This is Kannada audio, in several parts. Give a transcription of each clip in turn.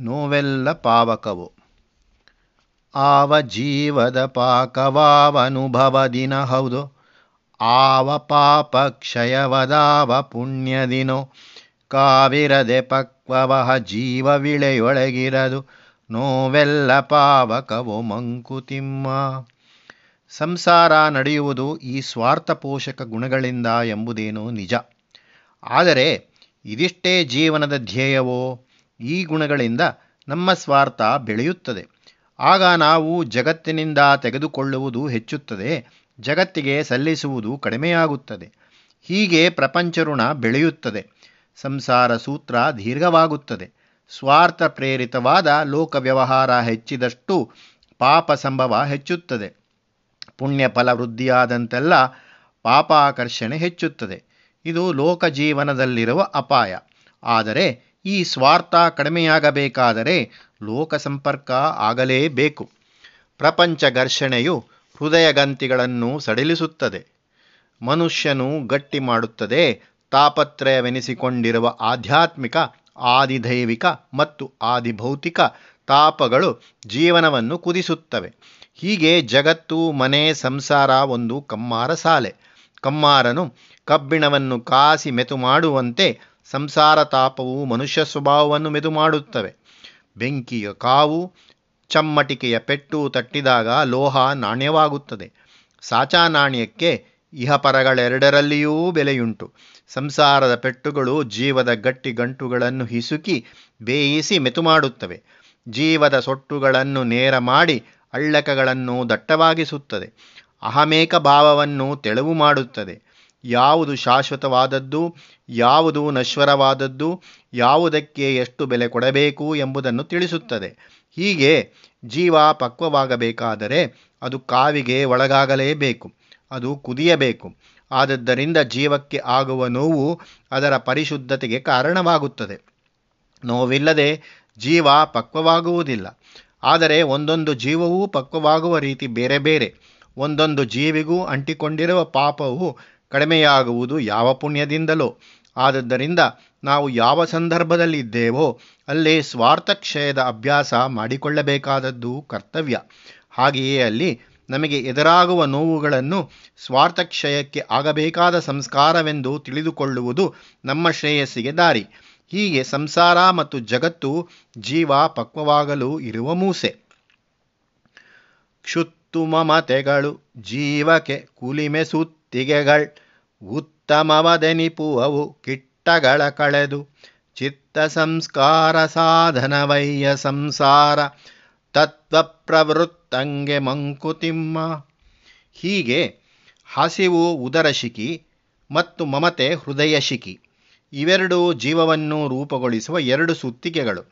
ನೋವೆಲ್ಲ ಪಾವಕವು. ಆವ ಜೀವದ ಪಾಕವಾವನುಭವದಿನ ಹೌದು. ಆವ ಪಾಪ ಕ್ಷಯವದಾವ ಪುಣ್ಯದಿನೋ. ಕಾವಿರದೆ ಪಕ್ವವಹ ಜೀವ ವಿಳೆಯೊಳಗಿರದು. ನೋವೆಲ್ಲ ಪಾವಕವೋ ಮಂಕುತಿಮ್ಮ ಸಂಸಾರ ನಡೆಯುವುದು ಈ ಸ್ವಾರ್ಥ ಪೋಷಕ ಗುಣಗಳಿಂದ ಎಂಬುದೇನೋ ನಿಜ. ಆದರೆ ಇದಿಷ್ಟೇ ಜೀವನದ ಧ್ಯೇಯವೋ? ಈ ಗುಣಗಳಿಂದ ನಮ್ಮ ಸ್ವಾರ್ಥ ಬೆಳೆಯುತ್ತದೆ. ಆಗ ನಾವು ಜಗತ್ತಿನಿಂದ ತೆಗೆದುಕೊಳ್ಳುವುದು ಹೆಚ್ಚುತ್ತದೆ, ಜಗತ್ತಿಗೆ ಸಲ್ಲಿಸುವುದು ಕಡಿಮೆಯಾಗುತ್ತದೆ. ಹೀಗೆ ಪ್ರಪಂಚ ಋಣ ಬೆಳೆಯುತ್ತದೆ. ಸಂಸಾರ ಸೂತ್ರ ದೀರ್ಘವಾಗುತ್ತದೆ. ಸ್ವಾರ್ಥ ಪ್ರೇರಿತವಾದ ಲೋಕ ವ್ಯವಹಾರ ಹೆಚ್ಚಿದಷ್ಟು ಪಾಪ ಸಂಭವ ಹೆಚ್ಚುತ್ತದೆ. ಪುಣ್ಯ ಫಲ ವೃದ್ಧಿಯಾದಂತೆಲ್ಲ ಪಾಪಾಕರ್ಷಣೆ ಹೆಚ್ಚುತ್ತದೆ. ಇದು ಲೋಕ ಜೀವನದಲ್ಲಿರುವ ಅಪಾಯ. ಆದರೆ ಈ ಸ್ವಾರ್ಥ ಕಡಿಮೆಯಾಗಬೇಕಾದರೆ ಲೋಕ ಸಂಪರ್ಕ ಆಗಲೇಬೇಕು. ಪ್ರಪಂಚ ಘರ್ಷಣೆಯು ಹೃದಯಗಂತಿಗಳನ್ನು ಸಡಿಲಿಸುತ್ತದೆ. ಮನುಷ್ಯನು ಗಟ್ಟಿ ಮಾಡುತ್ತದೆ, ತಾಪತ್ರಯವೆನಿಸಿಕೊಂಡಿರುವ ಆಧ್ಯಾತ್ಮಿಕ, ಆದಿದೈವಿಕ ಮತ್ತು ಆದಿಭೌತಿಕ ತಾಪಗಳು ಜೀವನವನ್ನು ಕುದಿಸುತ್ತವೆ. ಹೀಗೆ ಜಗತ್ತು, ಮನೆ, ಸಂಸಾರ ಒಂದು ಕಮ್ಮಾರ ಸಾಲೆ. ಕಮ್ಮಾರನು ಕಬ್ಬಿಣವನ್ನು ಕಾಸಿ ಮೆತು ಮಾಡುವಂತೆ ಸಂಸಾರ ತಾಪವು ಮನುಷ್ಯ ಸ್ವಭಾವವನ್ನು ಮೆದು ಮಾಡುತ್ತವೆ. ಬೆಂಕಿಯ ಕಾವು ಚಮ್ಮಟಿಕೆಯ ಪೆಟ್ಟು ತಟ್ಟಿದಾಗ ಲೋಹ ನಾಣ್ಯವಾಗುತ್ತದೆ. ಸಾಚಾ ನಾಣ್ಯಕ್ಕೆ ಇಹಪರಗಳೆರಡರಲ್ಲಿಯೂ ಬೆಲೆಯುಂಟು. ಸಂಸಾರದ ಪೆಟ್ಟುಗಳು ಜೀವದ ಗಟ್ಟಿ ಗಂಟುಗಳನ್ನು ಹಿಸುಕಿ ಬೇಯಿಸಿ ಮೆತು ಮಾಡುತ್ತವೆ. ಜೀವದ ಸೊಟ್ಟುಗಳನ್ನು ನೇರ ಮಾಡಿ ಅಳ್ಳಕಗಳನ್ನು ದಟ್ಟವಾಗಿಸುತ್ತದೆ. ಅಹಮೇಕ ಭಾವವನ್ನು ತೆಳವು ಮಾಡುತ್ತದೆ. ಯಾವುದು ಶಾಶ್ವತವಾದದ್ದು? ಯಾವುದು ನಶ್ವರವಾದದ್ದು, ಯಾವುದಕ್ಕೆ ಎಷ್ಟು ಬೆಲೆ ಕೊಡಬೇಕು ಎಂಬುದನ್ನು ತಿಳಿಸುತ್ತದೆ. ಹೀಗೆ ಜೀವ ಪಕ್ವವಾಗಬೇಕಾದರೆ ಅದು ಕಾವಿಗೆ ಒಳಗಾಗಲೇಬೇಕು ಅದು ಕುದಿಯಬೇಕು. ಆದದ್ದರಿಂದ ಜೀವಕ್ಕೆ ಆಗುವ ನೋವು ಅದರ ಪರಿಶುದ್ಧತೆಗೆ ಕಾರಣವಾಗುತ್ತದೆ. ನೋವಿಲ್ಲದೆ ಜೀವ ಪಕ್ವವಾಗುವುದಿಲ್ಲ. ಆದರೆ ಒಂದೊಂದು ಜೀವವೂ ಪಕ್ವವಾಗುವ ರೀತಿ ಬೇರೆ ಬೇರೆ. ಒಂದೊಂದು ಜೀವಿಗೂ ಅಂಟಿಕೊಂಡಿರುವ ಪಾಪವು ಕಡಿಮೆಯಾಗುವುದು ಯಾವ ಪುಣ್ಯದಿಂದಲೋ. ಆದದ್ದರಿಂದ ನಾವು ಯಾವ ಸಂದರ್ಭದಲ್ಲಿದ್ದೇವೋ ಅಲ್ಲಿ ಸ್ವಾರ್ಥಕ್ಷಯದ ಅಭ್ಯಾಸ ಮಾಡಿಕೊಳ್ಳಬೇಕಾದದ್ದು ಕರ್ತವ್ಯ. ಹಾಗೆಯೇ ಅಲ್ಲಿ ನಮಗೆ ಎದುರಾಗುವ ನೋವುಗಳನ್ನು ಸ್ವಾರ್ಥಕ್ಷಯಕ್ಕೆ ಆಗಬೇಕಾದ ಸಂಸ್ಕಾರವೆಂದು ತಿಳಿದುಕೊಳ್ಳುವುದು ನಮ್ಮ ಶ್ರೇಯಸ್ಸಿಗೆ ದಾರಿ. ಹೀಗೆ ಸಂಸಾರ ಮತ್ತು ಜಗತ್ತು ಜೀವ ಪಕ್ವವಾಗಲು ಇರುವ ಮೂಸೆ. ಕ್ಷುತ್ತು ಮಮತೆಗಳು, ಜೀವಕ್ಕೆ ಕುಲಿಮೆ ಸುತ್ತಿಗೆಗಳ್ ಉತ್ತಮವದೆನಿಪುವವು ಕಿಟ್ಟಗಳ ಕಳೆದು ಚಿತ್ತ ಸಂಸ್ಕಾರ ಸಾಧನವಯ್ಯ ಸಂಸಾರ ತತ್ವ ಪ್ರವೃತ್ತಂಗೆ ಮಂಕುತಿಮ್ಮ. ಹೀಗೆ ಹಸಿವು ಉದರ ಶಿಖಿ ಮತ್ತು ಮಮತೆ ಹೃದಯ ಶಿಖಿ ಇವೆರಡೂ ಜೀವವನ್ನು ರೂಪುಗೊಳಿಸುವ ಎರಡು ಸುತ್ತಿಗೆಗಳು.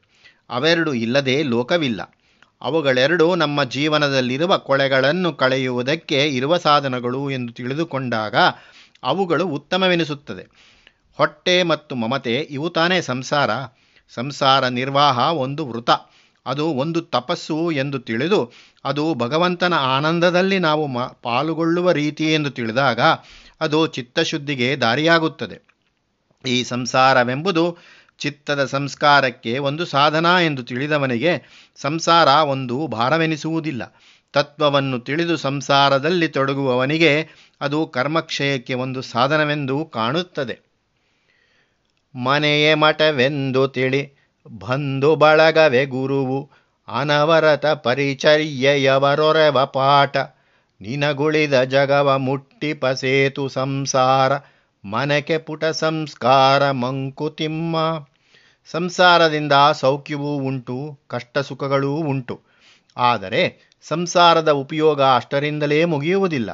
ಅವೆರಡು ಇಲ್ಲದೆ ಲೋಕವಿಲ್ಲ. ಅವುಗಳೆರಡೂ ನಮ್ಮ ಜೀವನದಲ್ಲಿರುವ ಕೊಳೆಗಳನ್ನು ಕಳೆಯುವುದಕ್ಕೆ ಇರುವ ಸಾಧನಗಳು ಎಂದು ತಿಳಿದುಕೊಂಡಾಗ ಅವುಗಳು ಉತ್ತಮವೆನಿಸುತ್ತದೆ. ಹೊಟ್ಟೆ ಮತ್ತು ಮಮತೆ, ಇವು ತಾನೇ ಸಂಸಾರ. ಸಂಸಾರ ನಿರ್ವಾಹ ಒಂದು ವೃತ. ಅದು ಒಂದು ತಪಸ್ಸು ಎಂದು ತಿಳಿದು, ಅದು ಭಗವಂತನ ಆನಂದದಲ್ಲಿ ನಾವು ಮ, ಪಾಲುಗೊಳ್ಳುವ ರೀತಿ ಎಂದು ತಿಳಿದಾಗ, ಅದು ಚಿತ್ತಶುದ್ಧಿಗೆ ದಾರಿಯಾಗುತ್ತದೆ. ಈ ಸಂಸಾರವೆಂಬುದು ಚಿತ್ತದ ಸಂಸ್ಕಾರಕ್ಕೆ ಒಂದು ಸಾಧನ ಎಂದು ತಿಳಿದವನಿಗೆ ಸಂಸಾರ ಒಂದು ಭಾರವೆನಿಸುವುದಿಲ್ಲ. ತತ್ವವನ್ನು ತಿಳಿದು ಸಂಸಾರದಲ್ಲಿ ತೊಡಗುವವನಿಗೆ ಅದು ಕರ್ಮಕ್ಷಯಕ್ಕೆ ಒಂದು ಸಾಧನವೆಂದು ಕಾಣುತ್ತದೆ. ಮನೆಯೇ ಮಠವೆಂದು ತಿಳಿ ಬಂಧು ಬಳಗವೆ ಗುರುವು, ಅನವರತ ಪರಿಚರ್ಯೆಯವರೊರೆವ ಪಾಠ, ನಿನಗುಳಿದ ಜಗವ ಮುಟ್ಟಿ ಪಸೇತು ಸಂಸಾರ ಮನಕೆ ಪುಟ ಸಂಸ್ಕಾರ ಮಂಕುತಿಮ್ಮ ಸಂಸಾರದಿಂದ ಸೌಖ್ಯವೂ ಉಂಟು ಕಷ್ಟ ಸುಖಗಳೂ ಉಂಟು, ಆದರೆ ಸಂಸಾರದ ಉಪಯೋಗ ಅಷ್ಟರಿಂದಲೇ ಮುಗಿಯುವುದಿಲ್ಲ.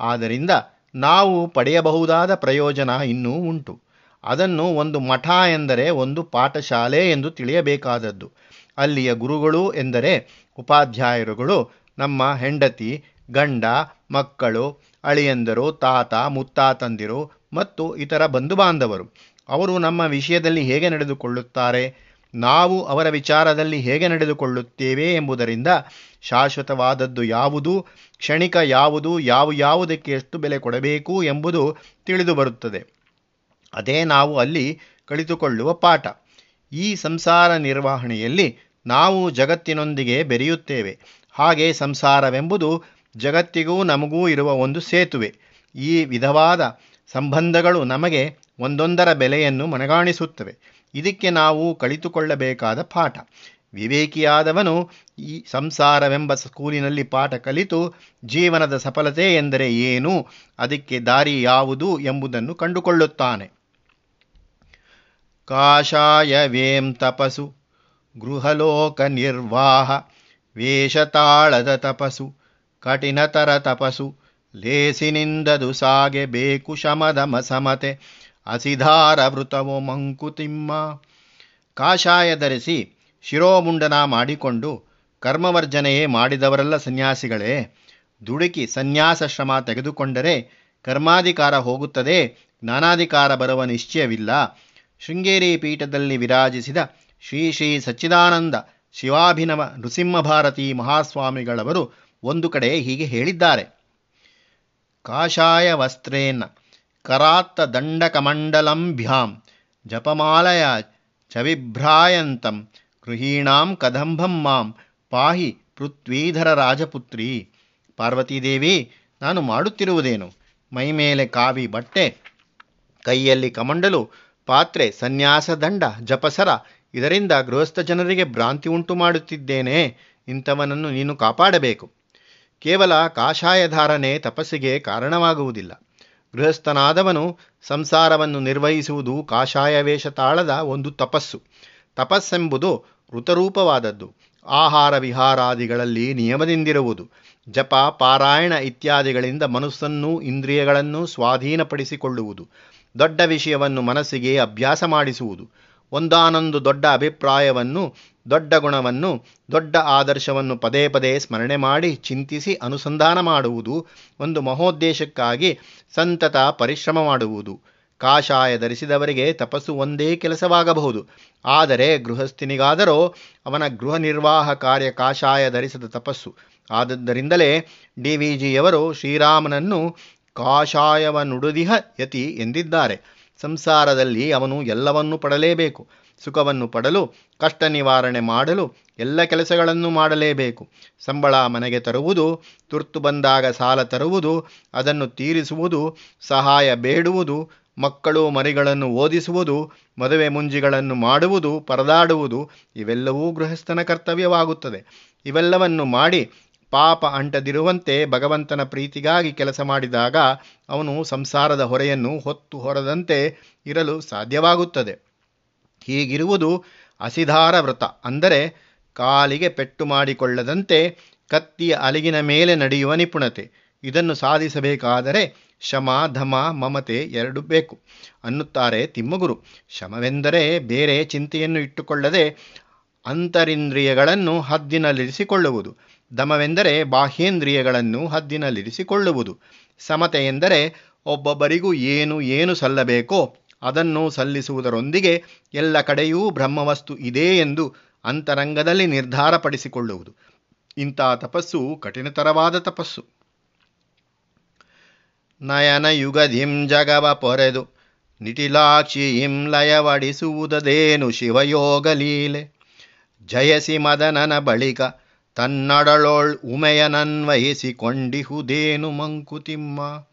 ಆದ್ದರಿಂದ ನಾವು ಪಡೆಯಬಹುದಾದ ಪ್ರಯೋಜನ ಇನ್ನೂ ಉಂಟು. ಅದನ್ನು ಒಂದು ಮಠ ಎಂದರೆ ಒಂದು ಪಾಠಶಾಲೆ ಎಂದು ತಿಳಿಯಬೇಕಾದದ್ದು. ಅಲ್ಲಿಯ ಗುರುಗಳು ಎಂದರೆ ಉಪಾಧ್ಯಾಯರುಗಳು, ನಮ್ಮ ಹೆಂಡತಿ, ಗಂಡ, ಮಕ್ಕಳು, ಅಳಿಯಂದರು, ತಾತ, ಮುತ್ತಾತಂದಿರು ಮತ್ತು ಇತರ ಬಂಧು ಬಾಂಧವರು ಅವರು ನಮ್ಮ ವಿಷಯದಲ್ಲಿ ಹೇಗೆ ನಡೆದುಕೊಳ್ಳುತ್ತಾರೆ? ನಾವು ಅವರ ವಿಚಾರದಲ್ಲಿ ಹೇಗೆ ನಡೆದುಕೊಳ್ಳುತ್ತೇವೆ ಎಂಬುದರಿಂದ ಶಾಶ್ವತವಾದದ್ದು ಯಾವುದು, ಕ್ಷಣಿಕ ಯಾವುದು, ಯಾವ ಯಾವುದಕ್ಕೆ ಎಷ್ಟು ಬೆಲೆ ಕೊಡಬೇಕು ಎಂಬುದು ತಿಳಿದು ಬರುತ್ತದೆ. ಅದೇ ನಾವು ಅಲ್ಲಿ ಕಲಿತುಕೊಳ್ಳುವ ಪಾಠ. ಈ ಸಂಸಾರ ನಿರ್ವಹಣೆಯಲ್ಲಿ ನಾವು ಜಗತ್ತಿನೊಂದಿಗೆ ಬೆರೆಯುತ್ತೇವೆ. ಹಾಗೆ ಸಂಸಾರವೆಂಬುದು ಜಗತ್ತಿಗೂ ನಮಗೂ ಇರುವ ಒಂದು ಸೇತುವೆ. ಈ ವಿಧವಾದ ಸಂಬಂಧಗಳು ನಮಗೆ ಒಂದೊಂದರ ಬೆಲೆಯನ್ನು ಮನಗಾಣಿಸುತ್ತವೆ. ಇದಕ್ಕೆ ನಾವು ಕಲಿತುಕೊಳ್ಳಬೇಕಾದ ಪಾಠ. ವಿವೇಕಿಯಾದವನು ಈ ಸಂಸಾರವೆಂಬ ಸ್ಕೂಲಿನಲ್ಲಿ ಪಾಠ ಕಲಿತು ಜೀವನದ ಸಫಲತೆ ಎಂದರೆ ಏನು, ಅದಕ್ಕೆ ದಾರಿ ಯಾವುದು ಎಂಬುದನ್ನು ಕಂಡುಕೊಳ್ಳುತ್ತಾನೆ. ಕಾಷಾಯವೇಂ ತಪಸು, ಗೃಹಲೋಕ ನಿರ್ವಾಹ, ವೇಷತಾಳದ ತಪಸು, ಕಠಿಣತರ ತಪಸು, ಲೇಸಿನಿಂದದು ಸಾಗೆ ಬೇಕು ಶಮದಮ ಸಮತೆ ಅಸಿಧಾರ ವೃತವೋ ಮಂಕುತಿಮ್ಮ. ಕಾಷಾಯ ಧರಿಸಿ ಶಿರೋಮುಂಡನ ಮಾಡಿಕೊಂಡು ಕರ್ಮವರ್ಜನೆಯೇ ಮಾಡಿದವರೆಲ್ಲ ಸನ್ಯಾಸಿಗಳೇ. ದುಡುಕಿ ಸನ್ಯಾಸಶ್ರಮ ತೆಗೆದುಕೊಂಡರೆ ಕರ್ಮಾಧಿಕಾರ ಹೋಗುತ್ತದೆ, ಜ್ಞಾನಾಧಿಕಾರ ಬರುವ ನಿಶ್ಚಯವಿಲ್ಲ. ಶೃಂಗೇರಿ ಪೀಠದಲ್ಲಿ ವಿರಾಜಿಸಿದ ಶ್ರೀ ಶ್ರೀ ಸಚ್ಚಿದಾನಂದ ಶಿವಾಭಿನವ ನೃಸಿಂಹಭಾರತಿ ಮಹಾಸ್ವಾಮಿಗಳವರು ಒಂದು ಕಡೆ ಹೀಗೆ ಹೇಳಿದ್ದಾರೆ. ಕಾಷಾಯ ವಸ್ತ್ರೇನ ಕರಾತ್ತ ದಂಡಕಮಂಡಲಂಭ್ಯಾಂ ಜಪಮಾಲಯ ಚವಿಭ್ರಾಯಂತಂ. ಗೃಹೀಣಾಂ ಕದಂಬಂ ಮಾಂ. ಪಾಹಿ ಪೃಥ್ವೀಧರ ರಾಜಪುತ್ರಿ. ಪಾರ್ವತೀದೇವಿ, ನಾನು ಮಾಡುತ್ತಿರುವುದೇನು? ಮೈಮೇಲೆ ಕಾವಿ ಬಟ್ಟೆ, ಕೈಯಲ್ಲಿ ಕಮಂಡಲು, ಪಾತ್ರೆ, ಸನ್ಯಾಸ ದಂಡ, ಜಪಸರ. ಇದರಿಂದ ಗೃಹಸ್ಥ ಜನರಿಗೆ ಭ್ರಾಂತಿ ಉಂಟು ಮಾಡುತ್ತಿದ್ದೇನೆ. ಇಂಥವನನ್ನು ನೀನು ಕಾಪಾಡಬೇಕು. ಕೇವಲ ಕಾಷಾಯಧಾರಣೆ ತಪಸ್ಸಿಗೆ ಕಾರಣವಾಗುವುದಿಲ್ಲ. ಗೃಹಸ್ಥನಾದವನು ಸಂಸಾರವನ್ನು ನಿರ್ವಹಿಸುವುದು ಕಾಷಾಯವೇಷ ತಾಳದ ಒಂದು ತಪಸ್ಸು. ತಪಸ್ಸೆಂಬುದು ಋತರೂಪವಾದದ್ದು. ಆಹಾರ ವಿಹಾರಾದಿಗಳಲ್ಲಿ ನಿಯಮದಿಂದಿರುವುದು. ಜಪ, ಪಾರಾಯಣ ಇತ್ಯಾದಿಗಳಿಂದ ಮನಸ್ಸನ್ನು ಇಂದ್ರಿಯಗಳನ್ನು ಸ್ವಾಧೀನಪಡಿಸಿಕೊಳ್ಳುವುದು. ದೊಡ್ಡ ವಿಷಯವನ್ನು ಮನಸ್ಸಿಗೆ ಅಭ್ಯಾಸ ಮಾಡಿಸುವುದು. ಒಂದಾನೊಂದು ದೊಡ್ಡ ಅಭಿಪ್ರಾಯವನ್ನು, ದೊಡ್ಡ ಗುಣವನ್ನು, ದೊಡ್ಡ ಆದರ್ಶವನ್ನು ಪದೇ ಪದೇ ಸ್ಮರಣೆ ಮಾಡಿ ಚಿಂತಿಸಿ ಅನುಸಂಧಾನ ಮಾಡುವುದು ಒಂದು ಮಹೋದ್ದೇಶಕ್ಕಾಗಿ ಸಂತತ ಪರಿಶ್ರಮ ಮಾಡುವುದು. ಕಾಷಾಯ ಧರಿಸಿದವರಿಗೆ ತಪಸ್ಸು ಒಂದೇ ಕೆಲಸವಾಗಬಹುದು. ಆದರೆ ಗೃಹಸ್ಥಿನಿಗಾದರೋ ಅವನ ಗೃಹ ನಿರ್ವಾಹ ಕಾರ್ಯ ಕಾಷಾಯ ಧರಿಸಿದ ತಪಸ್ಸು. ಆದದ್ದರಿಂದಲೇ ಡಿ ವಿ ಜಿಯವರು ಶ್ರೀರಾಮನನ್ನು ಕಾಷಾಯವ ನುಡುದಿಹ ಯತಿ ಎಂದಿದ್ದಾರೆ. ಸಂಸಾರದಲ್ಲಿ ಅವನು ಎಲ್ಲವನ್ನೂ ಪಡಲೇಬೇಕು. ಸುಖವನ್ನು ಪಡಲು, ಕಷ್ಟ ನಿವಾರಣೆ ಮಾಡಲು ಎಲ್ಲ ಕೆಲಸಗಳನ್ನು ಮಾಡಲೇಬೇಕು. ಸಂಬಳ ಮನೆಗೆ ತರುವುದು, ತುರ್ತು ಬಂದಾಗ ಸಾಲ ತರುವುದು, ಅದನ್ನು ತೀರಿಸುವುದು, ಸಹಾಯ ಬೇಡುವುದು, ಮಕ್ಕಳು ಮರಿಗಳನ್ನು ಓದಿಸುವುದು, ಮದುವೆ ಮುಂಜಿಗಳನ್ನು ಮಾಡುವುದು, ಪರದಾಡುವುದು, ಇವೆಲ್ಲವೂ ಗೃಹಸ್ಥನ ಕರ್ತವ್ಯವಾಗುತ್ತದೆ. ಇವೆಲ್ಲವನ್ನು ಮಾಡಿ ಪಾಪ ಅಂಟದಿರುವಂತೆ ಭಗವಂತನ ಪ್ರೀತಿಗಾಗಿ ಕೆಲಸ ಮಾಡಿದಾಗ ಅವನು ಸಂಸಾರದ ಹೊರೆಯನ್ನು ಹೊತ್ತು ಹೊರದಂತೆ ಇರಲು ಸಾಧ್ಯವಾಗುತ್ತದೆ. ಹೀಗಿರುವುದು ಅಸಿಧಾರ ವ್ರತ. ಅಂದರೆ ಕಾಲಿಗೆ ಪೆಟ್ಟು ಮಾಡಿಕೊಳ್ಳದಂತೆ ಕತ್ತಿಯ ಅಲಿಗಿನ ಮೇಲೆ ನಡೆಯುವ ನಿಪುಣತೆ. ಇದನ್ನು ಸಾಧಿಸಬೇಕಾದರೆ ಶಮ, ಧಮ, ಮಮತೆ ಎರಡು ಬೇಕು. ಅನ್ನುತ್ತಾರೆ ತಿಮ್ಮಗುರು. ಶಮವೆಂದರೆ ಬೇರೆ ಚಿಂತೆಯನ್ನು ಇಟ್ಟುಕೊಳ್ಳದೆ ಅಂತರಿಂದ್ರಿಯಗಳನ್ನು ಹದ್ದಿನಲ್ಲಿರಿಸಿಕೊಳ್ಳುವುದು. ದಮವೆಂದರೆ ಬಾಹ್ಯೇಂದ್ರಿಯಗಳನ್ನು ಹದ್ದಿನಲ್ಲಿರಿಸಿಕೊಳ್ಳುವುದು. ಸಮತೆ ಎಂದರೆ ಒಬ್ಬೊಬ್ಬರಿಗೂ ಏನು ಏನು ಸಲ್ಲಬೇಕೋ ಅದನ್ನು ಸಲ್ಲಿಸುವುದರೊಂದಿಗೆ ಎಲ್ಲ ಕಡೆಯೂ ಬ್ರಹ್ಮವಸ್ತು ಇದೆ ಎಂದು ಅಂತರಂಗದಲ್ಲಿ ನಿರ್ಧಾರಪಡಿಸಿಕೊಳ್ಳುವುದು. ಇಂಥ ತಪಸ್ಸು ಕಠಿಣತರವಾದ ತಪಸ್ಸು. ನಯನ ಯುಗಧಿಂ ಜಗವ ಪೊರೆದು ನಿಟಿಲಾಕ್ಷಿಯಿಂ ಲಯವಡಿಸುವುದದೇನು ಶಿವಯೋಗ ಲೀಲೆ. ಜಯಸಿ ಮದನನ ಬಳಿಕ ತನ್ನಡಳೊಳ್ ಉಮೆಯನನ್ವಯಿಸಿಕೊಂಡಿಹುದೇನು ಮಂಕುತಿಮ್ಮ.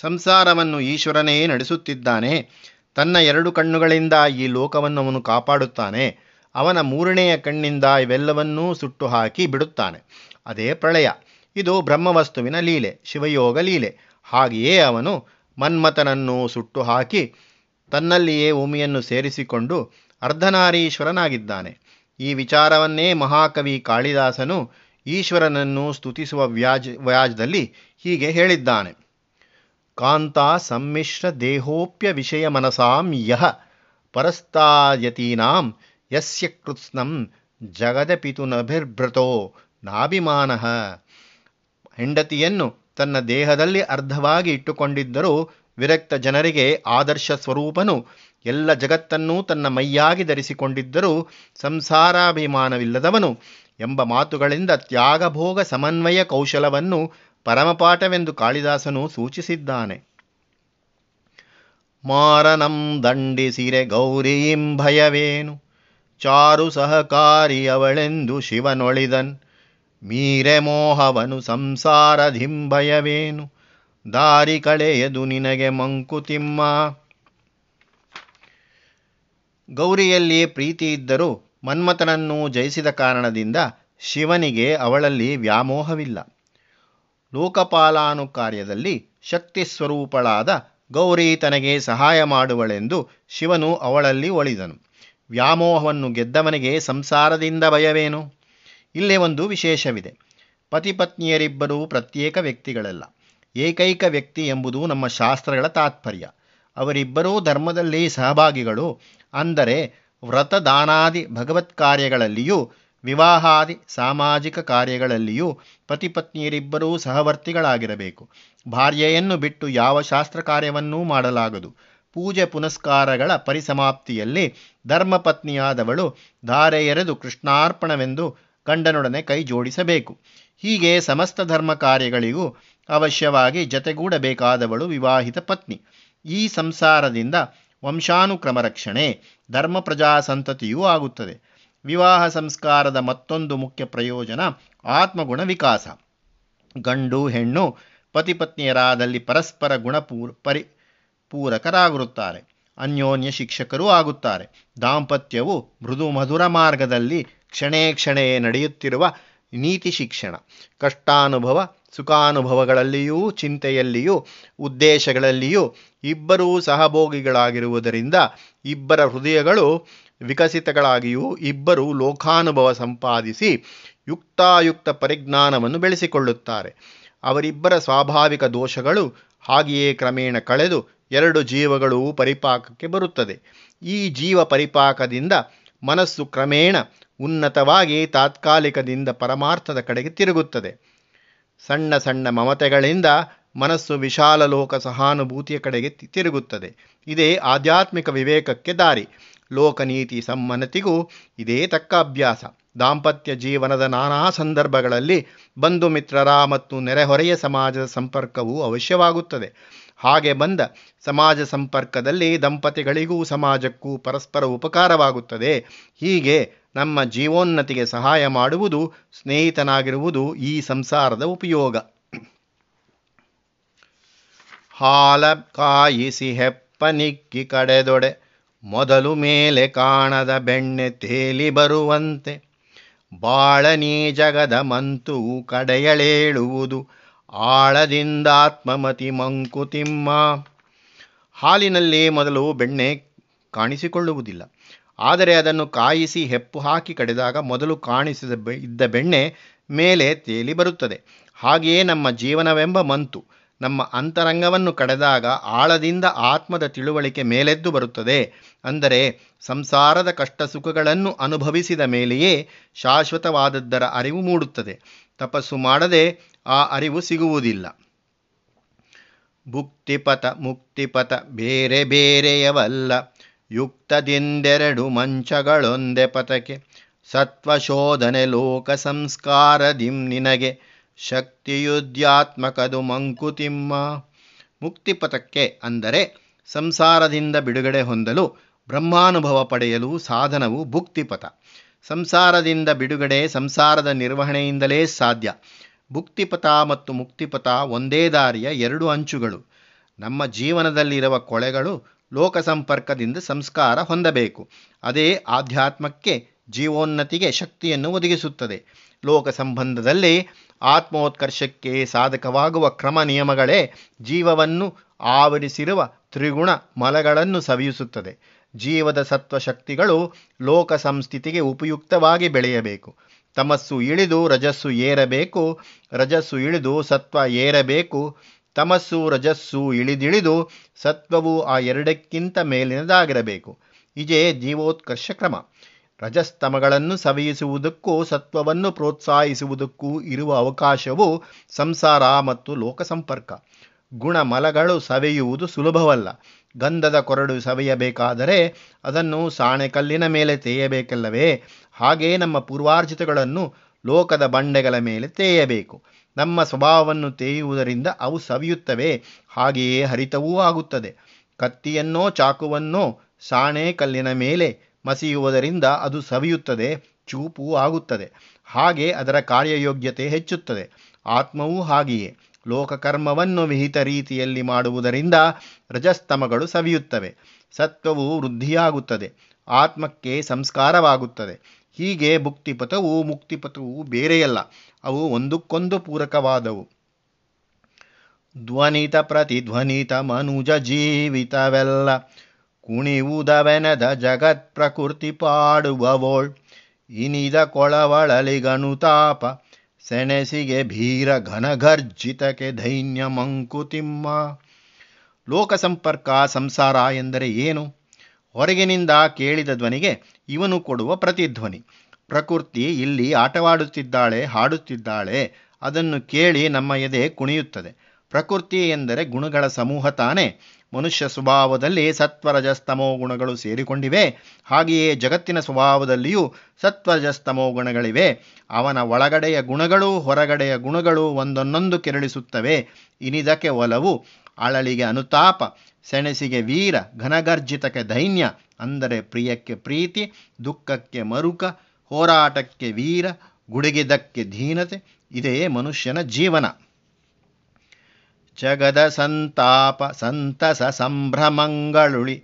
ಸಂಸಾರವನ್ನು ಈಶ್ವರನೇ ನಡೆಸುತ್ತಿದ್ದಾನೆ. ತನ್ನ ಎರಡು ಕಣ್ಣುಗಳಿಂದ ಈ ಲೋಕವನ್ನು ಅವನು ಕಾಪಾಡುತ್ತಾನೆ. ಅವನ ಮೂರನೆಯ ಕಣ್ಣಿಂದ ಇವೆಲ್ಲವನ್ನೂ ಸುಟ್ಟು ಹಾಕಿ ಬಿಡುತ್ತಾನೆ. ಅದೇ ಪ್ರಳಯ. ಇದು ಬ್ರಹ್ಮವಸ್ತುವಿನ ಲೀಲೆ, ಶಿವಯೋಗ ಲೀಲೆ. ಹಾಗೆಯೇ ಅವನು ಮನ್ಮಥನನ್ನು ಸುಟ್ಟು ಹಾಕಿ ತನ್ನಲ್ಲಿಯೇ ಉಮಿಯನ್ನು ಸೇರಿಸಿಕೊಂಡು ಅರ್ಧನಾರೀಶ್ವರನಾಗಿದ್ದಾನೆ. ಈ ವಿಚಾರವನ್ನೇ ಮಹಾಕವಿ ಕಾಳಿದಾಸನು ಈಶ್ವರನನ್ನು ಸ್ತುತಿಸುವ ವ್ಯಾಜ್, ವ್ಯಾಜದಲ್ಲಿ ಹೀಗೆ ಹೇಳಿದ್ದಾನೆ. ಕಾಂತ ಸಮ್ಮಿಶ್ರ ದೇಹೋಪ್ಯ ವಿಷಯ ಮನಸಾಂ ಯಹ ಪರಸ್ತಾಯತೀನಾಂ ಯಸ್ಯ ಕೃತ್ಸ್ನಂ ಜಗದಪಿತು ನಭಿರ್ಭ್ರತೋ ನಾಭಿಮಾನಃ. ಹೆಂಡತಿಯನ್ನು ತನ್ನ ದೇಹದಲ್ಲಿ ಅರ್ಧವಾಗಿ ಇಟ್ಟುಕೊಂಡಿದ್ದರೂ ವಿರಕ್ತ ಜನರಿಗೆ ಆದರ್ಶ ಸ್ವರೂಪನು ಎಲ್ಲ ಜಗತ್ತನ್ನೂ ತನ್ನ ಮೈಯಾಗಿ ಧರಿಸಿಕೊಂಡಿದ್ದರೂ ಸಂಸಾರಾಭಿಮಾನವಿಲ್ಲದವನು ಎಂಬ ಮಾತುಗಳಿಂದ ತ್ಯಾಗಭೋಗ ಸಮನ್ವಯ ಕೌಶಲವನ್ನು ಪರಮಪಾಠವೆಂದು ಕಾಳಿದಾಸನು ಸೂಚಿಸಿದ್ದಾನೆ. ಮಾರನಂ ದಂಡಿಸಿರೆ ಗೌರಿಯಿಂ ಭಯವೇನು ಚಾರು ಸಹಕಾರಿಯವಳೆಂದು ಶಿವನೊಳಿದನ್? ಮೀರೆ ಮೋಹವನು ಸಂಸಾರದಿಂಭಯವೇನು ದಾರಿ ಕಳೆಯದು ನಿನಗೆ ಮಂಕುತಿಮ್ಮ. ಗೌರಿಯಲ್ಲಿ ಪ್ರೀತಿ ಇದ್ದರೂ ಮನ್ಮಥನನ್ನು ಜಯಿಸಿದ ಕಾರಣದಿಂದ ಶಿವನಿಗೆ ಅವಳಲ್ಲಿ ವ್ಯಾಮೋಹವಿಲ್ಲ. ಲೋಕಪಾಲಾನು ಕಾರ್ಯದಲ್ಲಿ ಶಕ್ತಿ ಸ್ವರೂಪಳಾದ ಗೌರಿ ತನಗೆ ಸಹಾಯ ಮಾಡುವಳೆಂದು ಶಿವನು ಅವಳಲ್ಲಿ ಒಳಿದನು. ವ್ಯಾಮೋಹವನ್ನು ಗೆದ್ದವನಿಗೆ ಸಂಸಾರದಿಂದ ಭಯವೇನು? ಇಲ್ಲೇ ಒಂದು ವಿಶೇಷವಿದೆ. ಪತಿಪತ್ನಿಯರಿಬ್ಬರೂ ಪ್ರತ್ಯೇಕ ವ್ಯಕ್ತಿಗಳಲ್ಲ. ಏಕೈಕ ವ್ಯಕ್ತಿ ಎಂಬುದು ನಮ್ಮ ಶಾಸ್ತ್ರಗಳ ತಾತ್ಪರ್ಯ. ಅವರಿಬ್ಬರೂ ಧರ್ಮದಲ್ಲಿ ಸಹಭಾಗಿಗಳು. ಅಂದರೆ ವ್ರತದಾನಾದಿ ಭಗವತ್ ಕಾರ್ಯಗಳಲ್ಲಿಯೂ, ವಿವಾಹಾದಿ ಸಾಮಾಜಿಕ ಕಾರ್ಯಗಳಲ್ಲಿಯೂ ಪತಿಪತ್ನಿಯರಿಬ್ಬರೂ ಸಹವರ್ತಿಗಳಾಗಿರಬೇಕು. ಭಾರ್ಯೆಯನ್ನು ಬಿಟ್ಟು ಯಾವ ಶಾಸ್ತ್ರ ಕಾರ್ಯವನ್ನೂ ಮಾಡಲಾಗದು. ಪೂಜೆ ಪುನಸ್ಕಾರಗಳ ಪರಿಸಮಾಪ್ತಿಯಲ್ಲಿ ಧರ್ಮಪತ್ನಿಯಾದವಳು ಧಾರೆ ಎರೆದು ಕೃಷ್ಣಾರ್ಪಣವೆಂದು ಗಂಡನೊಡನೆ ಕೈ ಜೋಡಿಸಬೇಕು ಹೀಗೆ ಸಮಸ್ತ ಧರ್ಮ ಕಾರ್ಯಗಳಿಗೂ ಅವಶ್ಯವಾಗಿ ಜತೆಗೂಡಬೇಕಾದವಳು ವಿವಾಹಿತ ಪತ್ನಿ. ಈ ಸಂಸಾರದಿಂದ ವಂಶಾನುಕ್ರಮ ರಕ್ಷಣೆ, ಧರ್ಮ ಪ್ರಜಾ ಸಂತತಿಯೂ ಆಗುತ್ತದೆ. ವಿವಾಹ ಸಂಸ್ಕಾರದ ಮತ್ತೊಂದು ಮುಖ್ಯ ಪ್ರಯೋಜನ ಆತ್ಮಗುಣ ವಿಕಾಸ. ಗಂಡು, ಹೆಣ್ಣು ಪತಿಪತ್ನಿಯರಾದಲ್ಲಿ ಪರಸ್ಪರ ಗುಣಪೂರ್, ಪರಿ ಪೂರಕರಾಗಿರುತ್ತಾರೆ ಅನ್ಯೋನ್ಯ ಶಿಕ್ಷಕರೂ ಆಗುತ್ತಾರೆ. ದಾಂಪತ್ಯವು ಮೃದು ಮಧುರ ಮಾರ್ಗದಲ್ಲಿ ಕ್ಷಣೇ ಕ್ಷಣೇ ನಡೆಯುತ್ತಿರುವ ನೀತಿ ಶಿಕ್ಷಣ. ಕಷ್ಟಾನುಭವ ಸುಖಾನುಭವಗಳಲ್ಲಿಯೂ, ಚಿಂತೆಯಲ್ಲಿಯೂ, ಉದ್ದೇಶಗಳಲ್ಲಿಯೂ ಇಬ್ಬರೂ ಸಹಭೋಗಿಗಳಾಗಿರುವುದರಿಂದ ಇಬ್ಬರ ಹೃದಯಗಳು ವಿಕಸಿತಗಳಾಗಿಯೂ ಇಬ್ಬರು ಲೋಕಾನುಭವ ಸಂಪಾದಿಸಿ ಯುಕ್ತಾಯುಕ್ತ ಪರಿಜ್ಞಾನವನ್ನು ಬೆಳೆಸಿಕೊಳ್ಳುತ್ತಾರೆ. ಅವರಿಬ್ಬರ ಸ್ವಾಭಾವಿಕ ದೋಷಗಳು ಹಾಗೆಯೇ ಕ್ರಮೇಣ ಕಳೆದು ಎರಡು ಜೀವಗಳು ಪರಿಪಾಕಕ್ಕೆ ಬರುತ್ತದೆ. ಈ ಜೀವ ಪರಿಪಾಕದಿಂದ ಮನಸ್ಸು ಕ್ರಮೇಣ ಉನ್ನತವಾಗಿ ತಾತ್ಕಾಲಿಕದಿಂದ ಪರಮಾರ್ಥದ ಕಡೆಗೆ ತಿರುಗುತ್ತದೆ. ಸಣ್ಣ ಸಣ್ಣ ಮಮತೆಗಳಿಂದ ಮನಸ್ಸು ವಿಶಾಲ ಲೋಕ ಸಹಾನುಭೂತಿಯ ಕಡೆಗೆ ತಿರುಗುತ್ತದೆ. ಇದೇ ಆಧ್ಯಾತ್ಮಿಕ ವಿವೇಕಕ್ಕೆ ದಾರಿ. ಲೋಕನೀತಿ ಸಮ್ಮನತಿಗೂ ಇದೇ ತಕ್ಕ ಅಭ್ಯಾಸ. ದಾಂಪತ್ಯ ಜೀವನದ ನಾನಾ ಸಂದರ್ಭಗಳಲ್ಲಿ ಬಂಧು ಮಿತ್ರರ ಮತ್ತು ನೆರೆಹೊರೆಯ ಸಮಾಜದ ಸಂಪರ್ಕವು ಅವಶ್ಯವಾಗುತ್ತದೆ. ಹಾಗೆ ಬಂದ ಸಮಾಜ ಸಂಪರ್ಕದಲ್ಲಿ ದಂಪತಿಗಳಿಗೂ ಸಮಾಜಕ್ಕೂ ಪರಸ್ಪರ ಉಪಕಾರವಾಗುತ್ತದೆ. ಹೀಗೆ ನಮ್ಮ ಜೀವೋನ್ನತಿಗೆ ಸಹಾಯ ಮಾಡುವುದು, ಸ್ನೇಹಿತನಾಗಿರುವುದು ಈ ಸಂಸಾರದ ಉಪಯೋಗ. ಹಾಲ ಕಾಯಿಸಿ ಹೆಪ್ಪನಿಕ್ಕಿ ಕಡೆದೊಡೆ, ಮೊದಲು ಮೇಲೆ ಕಾಣದ ಬೆಣ್ಣೆ ತೇಲಿ ಬರುವಂತೆ ಬಾಳನೀ ಜಗದ ಮಂತು ಕಡೆಯಳೇಳುವುದು ಆಳದಿಂದಾತ್ಮಮತಿ ಮಂಕುತಿಮ್ಮ ಹಾಲಿನಲ್ಲಿ ಮೊದಲು ಬೆಣ್ಣೆ ಕಾಣಿಸಿಕೊಳ್ಳುವುದಿಲ್ಲ. ಆದರೆ ಅದನ್ನು ಕಾಯಿಸಿ ಹೆಪ್ಪು ಹಾಕಿ ಕಡೆದಾಗ ಮೊದಲು ಕಾಣಿಸಿದ ಇದ್ದ ಬೆಣ್ಣೆ ಮೇಲೆ ತೇಲಿ ಬರುತ್ತದೆ. ಹಾಗೆಯೇ ನಮ್ಮ ಜೀವನವೆಂಬ ಮಂತು, ನಮ್ಮ ಅಂತರಂಗವನ್ನು ಕಡೆದಾಗ ಆಳದಿಂದ ಆತ್ಮದ ತಿಳುವಳಿಕೆ ಮೇಲೆದ್ದು ಬರುತ್ತದೆ. ಅಂದರೆ ಸಂಸಾರದ ಕಷ್ಟ ಸುಖಗಳನ್ನು ಅನುಭವಿಸಿದ ಮೇಲೆಯೇ ಶಾಶ್ವತವಾದದ್ದರ ಅರಿವು ಮೂಡುತ್ತದೆ. ತಪಸ್ಸು ಮಾಡದೆ ಆ ಅರಿವು ಸಿಗುವುದಿಲ್ಲ. ಭುಕ್ತಿಪಥ ಮುಕ್ತಿಪಥ ಬೇರೆ ಬೇರೆಯವಲ್ಲ. ಯುಕ್ತದಿಂದೆರಡು ಮಂಚಗಳೊಂದೆ ಪಥಕ್ಕೆ ಸತ್ವಶೋಧನೆ ಲೋಕ ಸಂಸ್ಕಾರದಿಂ ನಿನಗೆ. ಶಕ್ತಿಯುದ್ಯಾತ್ಮಕದು ಮಂಕುತಿಮ್ಮ. ಮುಕ್ತಿಪಥಕ್ಕೆ ಅಂದರೆ ಸಂಸಾರದಿಂದ ಬಿಡುಗಡೆ ಹೊಂದಲು ಬ್ರಹ್ಮಾನುಭವ ಪಡೆಯಲು ಸಾಧನವು ಭುಕ್ತಿಪಥ ಸಂಸಾರದಿಂದ ಬಿಡುಗಡೆ ಸಂಸಾರದ ನಿರ್ವಹಣೆಯಿಂದಲೇ ಸಾಧ್ಯ. ಭುಕ್ತಿಪಥ ಮತ್ತು ಮುಕ್ತಿಪಥ ಒಂದೇ ದಾರಿಯ ಎರಡು ಅಂಚುಗಳು. ನಮ್ಮ ಜೀವನದಲ್ಲಿರುವ ಕೊಳೆಗಳು ಲೋಕ ಸಂಪರ್ಕದಿಂದ ಸಂಸ್ಕಾರ ಹೊಂದಬೇಕು. ಅದೇ ಆಧ್ಯಾತ್ಮಕ್ಕೆ ಜೀವೋನ್ನತಿಗೆ ಶಕ್ತಿಯನ್ನು ಒದಗಿಸುತ್ತದೆ. ಲೋಕ ಸಂಬಂಧದಲ್ಲಿ ಆತ್ಮೋತ್ಕರ್ಷಕ್ಕೆ ಸಾಧಕವಾಗುವ ಕ್ರಮ ನಿಯಮಗಳೇ ಜೀವವನ್ನು ಆವರಿಸಿರುವ ತ್ರಿಗುಣ ಮಲಗಳನ್ನು ಸವಿಯಿಸುತ್ತದೆ. ಜೀವದ ಸತ್ವಶಕ್ತಿಗಳು ಲೋಕ ಸಂಸ್ಥಿತಿಗೆ ಉಪಯುಕ್ತವಾಗಿ ಬೆಳೆಯಬೇಕು. ತಮಸ್ಸು ಇಳಿದು ರಜಸ್ಸು ಏರಬೇಕು. ರಜಸ್ಸು ಇಳಿದು ಸತ್ವ ಏರಬೇಕು. ತಮಸ್ಸು ರಜಸ್ಸು ಇಳಿದಿಳಿದು ಸತ್ವವು ಆ ಎರಡಕ್ಕಿಂತ ಮೇಲಿನದಾಗಿರಬೇಕು. ಇದೇ ಜೀವೋತ್ಕರ್ಷ ಕ್ರಮ ರಜಸ್ತಮಗಳನ್ನು ಸವಿಯಿಸುವುದಕ್ಕೂ ಸತ್ವವನ್ನು ಪ್ರೋತ್ಸಾಹಿಸುವುದಕ್ಕೂ ಇರುವ ಅವಕಾಶವು ಸಂಸಾರ ಮತ್ತು ಲೋಕ ಸಂಪರ್ಕ ಗುಣಮಲಗಳು ಸವೆಯುವುದು ಸುಲಭವಲ್ಲ. ಗಂಧದ ಕೊರಡು ಸವೆಯಬೇಕಾದರೆ ಅದನ್ನು ಸಾಣೆಕಲ್ಲಿನ ಮೇಲೆ ತೇಯಬೇಕಲ್ಲವೇ? ಹಾಗೇ ನಮ್ಮ ಪೂರ್ವಾರ್ಜಿತಗಳನ್ನು ಲೋಕದ ಬಂಡೆಗಳ ಮೇಲೆ ತೇಯಬೇಕು. ನಮ್ಮ ಸ್ವಭಾವವನ್ನು ತೇಯುವುದರಿಂದ ಅವು ಸವಿಯುತ್ತವೆ. ಹಾಗೆಯೇ ಹರಿತವೂ ಆಗುತ್ತದೆ. ಕತ್ತಿಯನ್ನೋ ಚಾಕುವನ್ನೋ ಸಾಣೆ ಕಲ್ಲಿನ ಮೇಲೆ ಮಸಿಯುವುದರಿಂದ ಅದು ಸವಿಯುತ್ತದೆ, ಚೂಪು ಆಗುತ್ತದೆ. ಹಾಗೆ ಅದರ ಕಾರ್ಯಯೋಗ್ಯತೆ ಹೆಚ್ಚುತ್ತದೆ. ಆತ್ಮವೂ ಹಾಗೆಯೇ. ಲೋಕಕರ್ಮವನ್ನು ವಿಹಿತ ರೀತಿಯಲ್ಲಿ ಮಾಡುವುದರಿಂದ ರಜಸ್ತಮಗಳು ಸವಿಯುತ್ತವೆ. ಸತ್ವವು ವೃದ್ಧಿಯಾಗುತ್ತದೆ. ಆತ್ಮಕ್ಕೆ ಸಂಸ್ಕಾರವಾಗುತ್ತದೆ. ಹೀಗೆ ಭುಕ್ತಿಪಥವು ಮುಕ್ತಿಪಥವು ಬೇರೆಯಲ್ಲ, ಅವು ಒಂದಕ್ಕೊಂದು ಪೂರಕವಾದವು. ಧ್ವನಿತ ಪ್ರತಿಧ್ವನಿತ ಮನುಜ ಜೀವಿತವೆಲ್ಲ ಕುಣಿವುದವೆನದ ಜಗತ್ ಪ್ರಕೃತಿ ಪಾಡುವವೋಳ್. ಇನಿದ ಕೊಳವಳಲಿಗನುತಾಪ ಸೆಣಸಿಗೆ ಭೀರ ಘನಘರ್ಜಿತಕ್ಕೆ ಧೈನ್ಯ ಮಂಕುತಿಮ್ಮ. ಲೋಕ ಸಂಪರ್ಕ ಸಂಸಾರ ಎಂದರೆ ಏನು? ಹೊರಗಿನಿಂದ ಕೇಳಿದ ಧ್ವನಿಗೆ ಇವನು ಕೊಡುವ ಪ್ರತಿಧ್ವನಿ ಪ್ರಕೃತಿ ಇಲ್ಲಿ ಆಟವಾಡುತ್ತಿದ್ದಾಳೆ, ಹಾಡುತ್ತಿದ್ದಾಳೆ. ಅದನ್ನು ಕೇಳಿ ನಮ್ಮ ಎದೆ ಕುಣಿಯುತ್ತದೆ. ಪ್ರಕೃತಿ ಎಂದರೆ ಗುಣಗಳ ಸಮೂಹ ತಾನೇ. ಮನುಷ್ಯ ಸ್ವಭಾವದಲ್ಲಿ ಸತ್ವರಜಸ್ತಮೋ ಗುಣಗಳು ಸೇರಿಕೊಂಡಿವೆ. ಹಾಗೆಯೇ ಜಗತ್ತಿನ ಸ್ವಭಾವದಲ್ಲಿಯೂ ಸತ್ವರಜಸ್ತಮೋ ಗುಣಗಳಿವೆ. ಅವನ ಒಳಗಡೆಯ ಗುಣಗಳು ಹೊರಗಡೆಯ ಗುಣಗಳು ಒಂದನ್ನೊಂದು ಕೆರಳಿಸುತ್ತವೆ. ಇನಿದಕ್ಕೆ ಒಲವು ಅಳಲಿಗೆ ಅನುತಾಪ, ಸೆಣಸಿಗೆ ವೀರ, ಘನಗರ್ಜಿತಕ್ಕೆ ದೈನ್ಯ, ಅಂದರೆ ಪ್ರಿಯಕ್ಕೆ ಪ್ರೀತಿ, ದುಃಖಕ್ಕೆ ಮರುಕ, ಹೋರಾಟಕ್ಕೆ ವೀರ ಗುಡುಗಿದಕ್ಕೆ ಧೀನತೆ ಇದೇ ಮನುಷ್ಯನ ಜೀವನ. ಜಗದ ಸಂತಾಪ, ಸಂತಸ, ಸಂಭ್ರಮಂಗಳುಳಿ,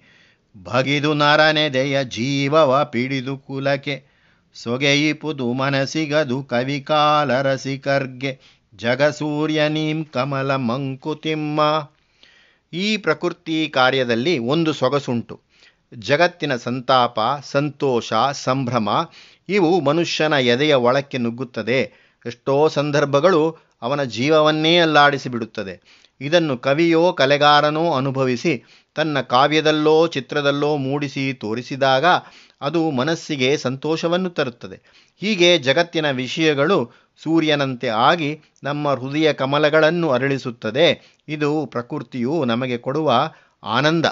ಭಗಿದು ನರನೆದೆಯ ಜೀವವ ಪಿಡಿದು ಕುಲಕೆ ಸೊಗೆಯಿಪುದು ಮನಸಿಗದು ಕವಿಕಾಲರಸಿಕರ್ಗೆ ಜಗಸೂರ್ಯನೀಂ ಕಮಲ ಮಂಕುತಿಮ್ಮ. ಈ ಪ್ರಕೃತಿ ಕಾರ್ಯದಲ್ಲಿ ಒಂದು ಸೊಗಸುಂಟು. ಜಗತ್ತಿನ ಸಂತಾಪ, ಸಂತೋಷ, ಸಂಭ್ರಮ, ಇವು ಮನುಷ್ಯನ ಎದೆಯ ಒಳಕ್ಕೆ ನುಗ್ಗುತ್ತದೆ. ಎಷ್ಟೋ ಸಂದರ್ಭಗಳು ಅವನ ಜೀವವನ್ನೇ ಅಲ್ಲಾಡಿಸಿಬಿಡುತ್ತದೆ. ಇದನ್ನು ಕವಿಯೋ ಕಲೆಗಾರನೋ ಅನುಭವಿಸಿ ತನ್ನ ಕಾವ್ಯದಲ್ಲೋ ಚಿತ್ರದಲ್ಲೋ ಮೂಡಿಸಿ ತೋರಿಸಿದಾಗ ಅದು ಮನಸ್ಸಿಗೆ ಸಂತೋಷವನ್ನು ತರುತ್ತದೆ. ಹೀಗೆ ಜಗತ್ತಿನ ವಿಷಯಗಳು ಸೂರ್ಯನಂತೆ ಆಗಿ ನಮ್ಮ ಹೃದಯ ಕಮಲಗಳನ್ನು ಅರಳಿಸುತ್ತದೆ. ಇದು ಪ್ರಕೃತಿಯು ನಮಗೆ ಕೊಡುವ ಆನಂದ.